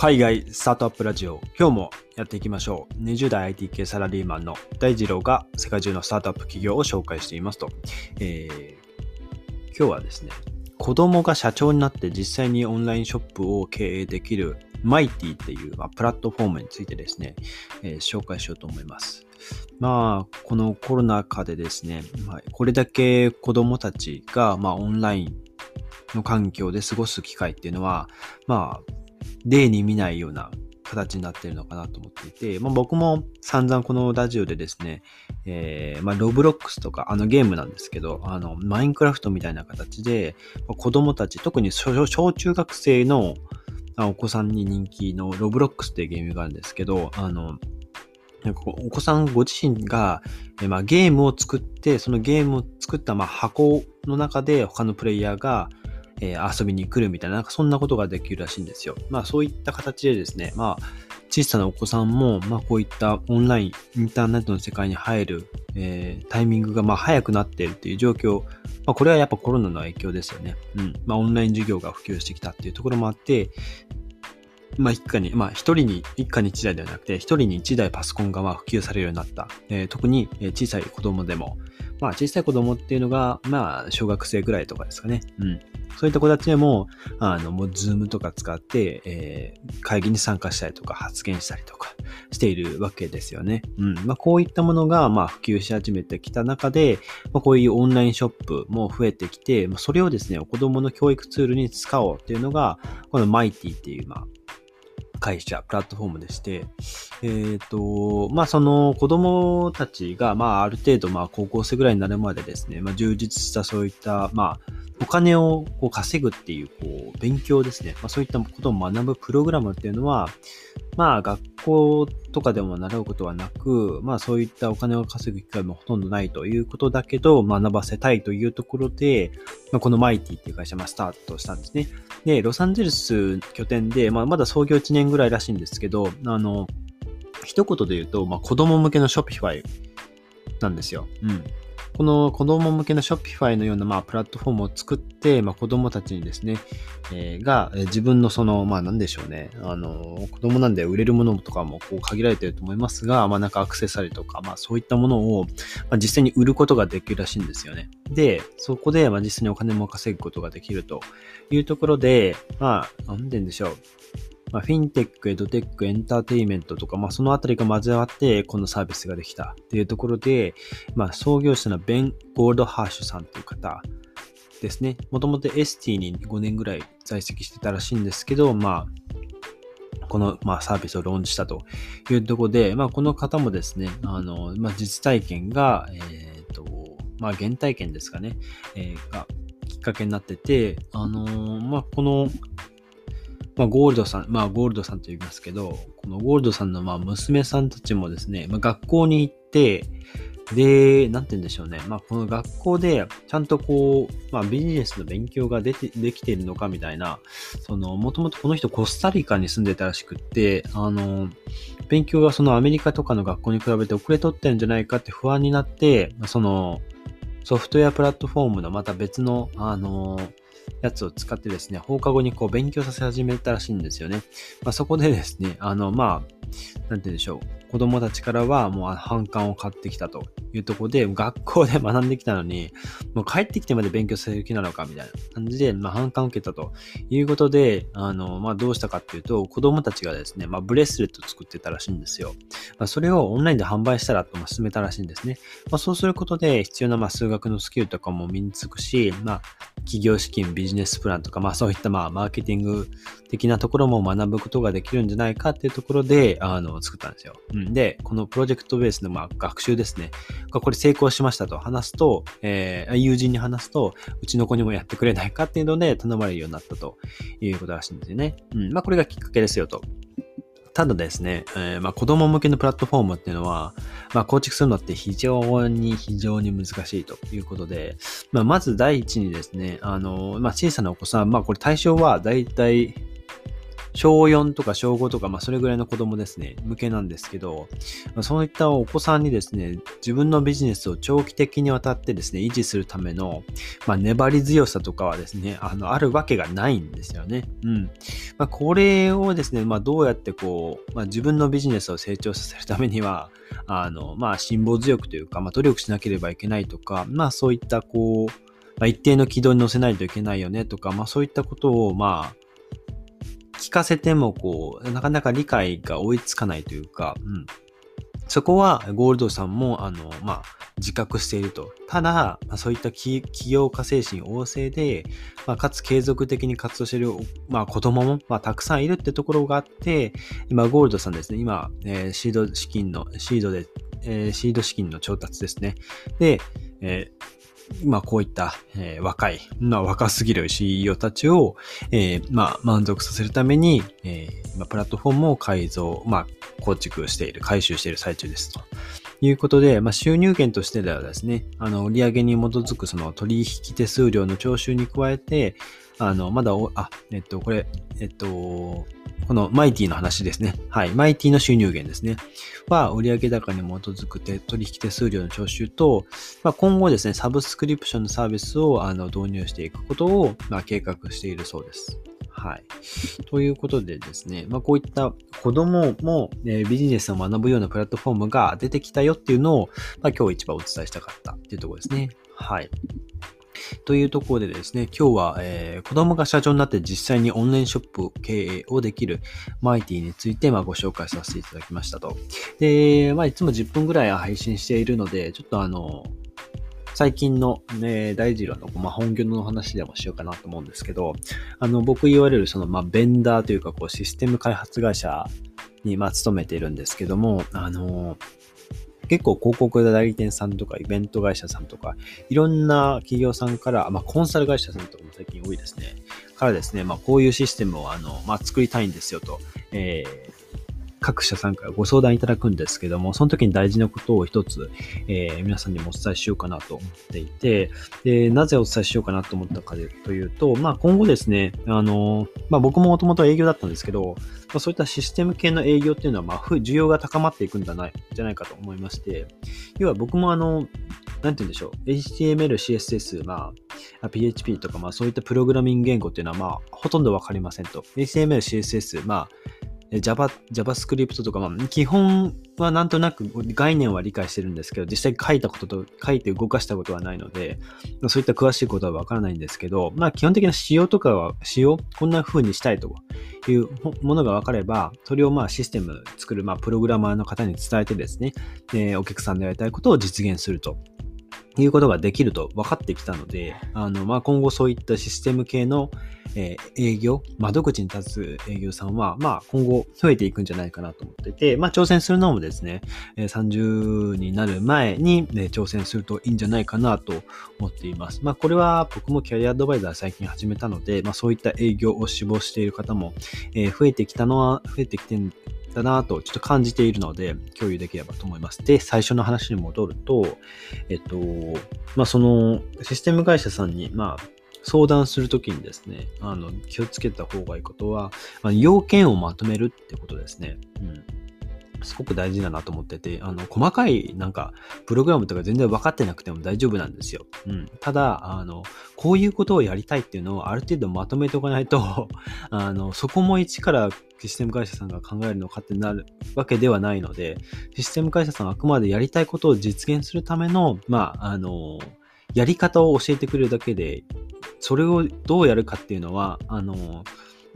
海外スタートアップラジオ、今日もやっていきましょう。20代 IT 系サラリーマンの大二郎が世界中のスタートアップ企業を紹介していますと。えー、今日はですね、子供が社長になって実際にオンラインショップを経営できるマイティっていう、まあ、プラットフォームについてですね、えー、紹介しようと思います。まあ、このコロナ禍でですね、まあ、これだけ子供たちが、まあ、オンラインの環境で過ごす機会っていうのは、まあ、例に見ないような形になっているのかなと思っていて、まあ、僕も散々このラジオでですね、えー、まあ、ロブロックスとか、あのゲームなんですけど、あの、マインクラフトみたいな形で、まあ、子供たち、特に小中学生のお子さんに人気のロブロックスっていうゲームがあるんですけど、あの、なんかお子さんご自身が、まあ、ゲームを作って、そのゲームを作ったまあ箱の中で他のプレイヤーがえー、遊びに来るみたいな、なんかそんなことができるらしいんですよ。まあそういった形でですね、まあ小さなお子さんも、まあこういったオンライン、インターネットの世界に入る、えー、タイミングがまあ早くなっているっていう状況、まあこれはやっぱコロナの影響ですよね。うん。まあオンライン授業が普及してきたっていうところもあって、まあ一家に、まあ一人に、一家に一台ではなくて、一人に一台パソコンがまあ普及されるようになった。えー、特に小さい子供でも、まあ小さい子供っていうのが、まあ小学生ぐらいとかですかね。うん。そういった子たちでも、あの、もうズームとか使って、えー、会議に参加したりとか発言したりとかしているわけですよね。うん。まあこういったものが、まあ普及し始めてきた中で、まあこういうオンラインショップも増えてきて、まあそれをですね、子供の教育ツールに使おうっていうのが、このマイティっていう、まあ、会社、プラットフォームでして、えっ、ー、と、まあ、その子供たちが、まあ、ある程度、まあ、高校生ぐらいになるまでですね、まあ、充実したそういった、まあ、お金をこう稼ぐっていう、こう、勉強ですね。まあ、そういったことを学ぶプログラムっていうのは、まあ、学校とかでも習うことはなく、まあ、そういったお金を稼ぐ機会もほとんどないということだけど、学ばせたいというところで、まあ、このマイティっていう会社、まあ、スタートしたんですね。で、ロサンゼルス拠点で、まあ、まだ創業1年ぐらいらしいんですけど、あの、一言で言うと、まあ、子供向けのショッピファイなんですよ。うん。この子供向けの Shopify のような、まあ、プラットフォームを作って、まあ、子供たちにですね、えー、が、自分のその、まあ、なんでしょうね、あの、子供なんで売れるものとかもこう限られてると思いますが、まあ、なんかアクセサリーとか、まあ、そういったものを、ま、実際に売ることができるらしいんですよね。で、そこで、まあ、実際にお金も稼ぐことができるというところで、まあ、なんて言うんでしょう。まあ、フィンテック、エドテック、エンターテイメントとか、まあ、そのあたりが混ぜ合って、このサービスができたっていうところで、まあ、創業者のベン・ゴールドハーシュさんという方ですね。もともと ST に5年ぐらい在籍してたらしいんですけど、まあ、この、まあ、サービスをローンチしたというところで、まあ、この方もですね、あの、まあ、実体験が、えっ、ー、と、まあ、原体験ですかね、えー、がきっかけになってて、あのまあ、このまあ、ゴールドさん、まあ、ゴールドさんと言いますけど、このゴールドさんの、まあ、娘さんたちもですね、まあ、学校に行って、で、なんて言うんでしょうね。まあ、この学校で、ちゃんとこう、まあ、ビジネスの勉強がでてできているのかみたいな、その、もともとこの人コスタリカに住んでたらしくって、あの、勉強がそのアメリカとかの学校に比べて遅れとってるんじゃないかって不安になって、その、ソフトウェアプラットフォームのまた別の、あの、やつを使ってですね、放課後にこう勉強させ始めたらしいんですよね。まあ、そこでですね、あの、まあ、なんて言うんでしょう。子供たちからはもう反感を買ってきたというところで、学校で学んできたのに、もう帰ってきてまで勉強する気なのかみたいな感じで、まあ、反感を受けたということで、あの、まあ、どうしたかっていうと、子供たちがですね、まあ、ブレスレット作ってたらしいんですよ。まあ、それをオンラインで販売したらと進めたらしいんですね。まあ、そうすることで必要なまあ数学のスキルとかも身につくし、まあ、企業資金、ビジネスプランとか、まあそういったまあマーケティング的なところも学ぶことができるんじゃないかっていうところで、あの、作ったんですよ。うん、で、このプロジェクトベースのまあ学習ですね。これ成功しましたと話すと、えー、友人に話すと、うちの子にもやってくれないかっていうので頼まれるようになったということらしいんですよね。うん、まあこれがきっかけですよと。ただですね、えー、まあ、子供向けのプラットフォームっていうのは、まあ、構築するのって非常に非常に難しいということで、まあ、まず第一にですね、あの、ま、小さなお子さん、まあ、これ対象はだいたい小4とか小5とか、まあそれぐらいの子供ですね、向けなんですけど、まあ、そういったお子さんにですね、自分のビジネスを長期的にわたってですね、維持するための、まあ粘り強さとかはですね、あの、あるわけがないんですよね。うん。まあこれをですね、まあどうやってこう、まあ自分のビジネスを成長させるためには、あの、まあ辛抱強くというか、まあ努力しなければいけないとか、まあそういったこう、まあ、一定の軌道に乗せないといけないよねとか、まあそういったことを、まあ、聞かせてもこう、なかなか理解が追いつかないというか、うん。そこはゴールドさんも、あの、まあ、自覚していると。ただ、まあ、そういった起業家精神旺盛で、まあ、かつ継続的に活動している、まあ、子供も、まあ、たくさんいるってところがあって、今、ゴールドさんですね、今、えー、シード資金の、シードで、えー、シード資金の調達ですね。で、えーまあこういった、えー、若い、まあ若すぎる CEO たちを、えー、まあ満足させるために、えー、まあ、プラットフォームを改造、まあ構築している、回収している最中ですと。いうことで、まあ、収入源としてではですね、あの、売上に基づくその取引手数料の徴収に加えて、あの、まだお、あ、えっと、これ、えっと、このマイティの話ですね。はい。マイティの収入源ですね。は、売上高に基づく取引手数料の徴収と、まあ、今後ですね、サブスクリプションのサービスをあの導入していくことを、まあ、計画しているそうです。はい。ということでですね、まあ、こういった子供も、えビジネスを学ぶようなプラットフォームが出てきたよっていうのを、まあ、今日一番お伝えしたかったっていうところですね。はい。というところでですね、今日は、えー、子供が社長になって実際にオンラインショップ経営をできるマイティについて、まあ、ご紹介させていただきましたと。で、まあ、いつも10分ぐらい配信しているので、ちょっとあの、最近の、ね、大事の、まあ、本業の話でもしようかなと思うんですけど、あの、僕言われるその、まあ、ベンダーというか、こう、システム開発会社に、まあ、勤めているんですけども、あの、結構広告代理店さんとかイベント会社さんとか、いろんな企業さんから、まあ、コンサル会社さんとかも最近多いですね。からですね、まあ、こういうシステムを、あの、まあ、作りたいんですよと、えー、各社さんからご相談いただくんですけども、その時に大事なことを一つ、えー、皆さんにもお伝えしようかなと思っていて、でなぜお伝えしようかなと思ったかというと、まあ今後ですね、あの、まあ僕ももともと営業だったんですけど、まあ、そういったシステム系の営業っていうのは、まあ需要が高まっていくんじゃない、じゃないかと思いまして、要は僕もあの、なんて言うんでしょう、HTML、CSS、まあ、PHP とか、まあそういったプログラミング言語っていうのは、まあほとんどわかりませんと。HTML、CSS、まあ Java、JavaScript とか、まあ、基本はなんとなく概念は理解してるんですけど、実際書いたことと、書いて動かしたことはないので、そういった詳しいことはわからないんですけど、まあ基本的な仕様とかは、仕様、こんな風にしたいというものが分かれば、それをまあシステム作る、まあプログラマーの方に伝えてですね、えー、お客さんのやりたいことを実現すると。いうことができると分かってきたので、あの、まあ、今後そういったシステム系の、えー、営業、窓口に立つ営業さんは、まあ、今後増えていくんじゃないかなと思ってて、まあ、挑戦するのもですね、30になる前に、ね、挑戦するといいんじゃないかなと思っています。まあ、これは僕もキャリアアドバイザー最近始めたので、まあ、そういった営業を志望している方も、えー、増えてきたのは、増えてきてだなとちょっと感じているので共有できればと思います。で、最初の話に戻ると、えっと、まあ、そのシステム会社さんに、まあ、相談するときにですね、あの、気をつけた方がいいことは、あ要件をまとめるってことですね。うん。すごく大事だなと思ってて、あの、細かいなんか、プログラムとか全然分かってなくても大丈夫なんですよ。うん。ただ、あの、こういうことをやりたいっていうのをある程度まとめておかないと、あの、そこも一からシステム会社さんが考えるのかってなるわけではないので、システム会社さんはあくまでやりたいことを実現するための、まあ、あの、やり方を教えてくれるだけで、それをどうやるかっていうのは、あの、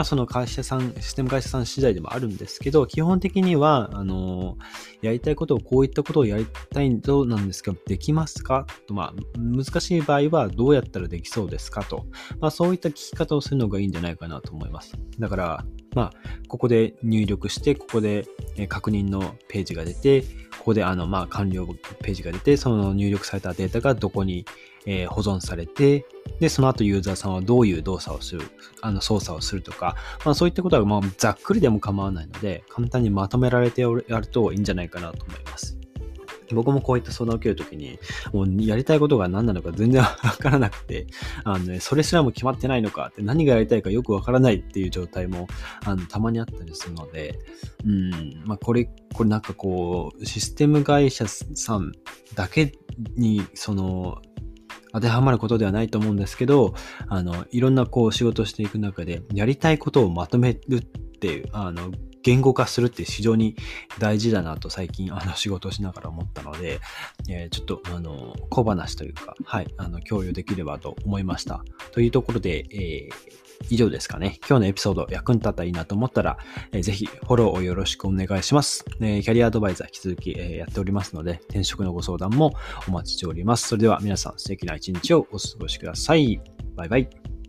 まあ、その会社さん、システム会社さん次第でもあるんですけど、基本的には、あの、やりたいことを、こういったことをやりたいんなんですけど、できますか？と、まあ、難しい場合は、どうやったらできそうですか？と、まあ、そういった聞き方をするのがいいんじゃないかなと思います。だから、まあ、ここで入力して、ここで確認のページが出て、ここであの、まあ、完了ページが出て、その入力されたデータがどこに、えー、保存されて、で、その後ユーザーさんはどういう動作をする、あの操作をするとか、まあそういったことはまあざっくりでも構わないので、簡単にまとめられてやるといいんじゃないかなと思います。僕もこういった相談を受けるときに、もうやりたいことが何なのか全然 わからなくて、あのね、それすらも決まってないのかって何がやりたいかよくわからないっていう状態も、あの、たまにあったりするので、うん、まあ、これ、これなんかこう、システム会社さんだけに、その、当てはまることではないと思うんですけど、あの、いろんなこう仕事していく中で、やりたいことをまとめるっていう、あの、言語化するって非常に大事だなと最近あの仕事をしながら思ったので、えー、ちょっとあの小話というか、はい、あの共有できればと思いました。というところで、えー、以上ですかね。今日のエピソード役に立ったらいいなと思ったら、えー、ぜひフォローをよろしくお願いします。えー、キャリアアドバイザー引き続き、え、やっておりますので、転職のご相談もお待ちしております。それでは皆さん素敵な一日をお過ごしください。バイバイ。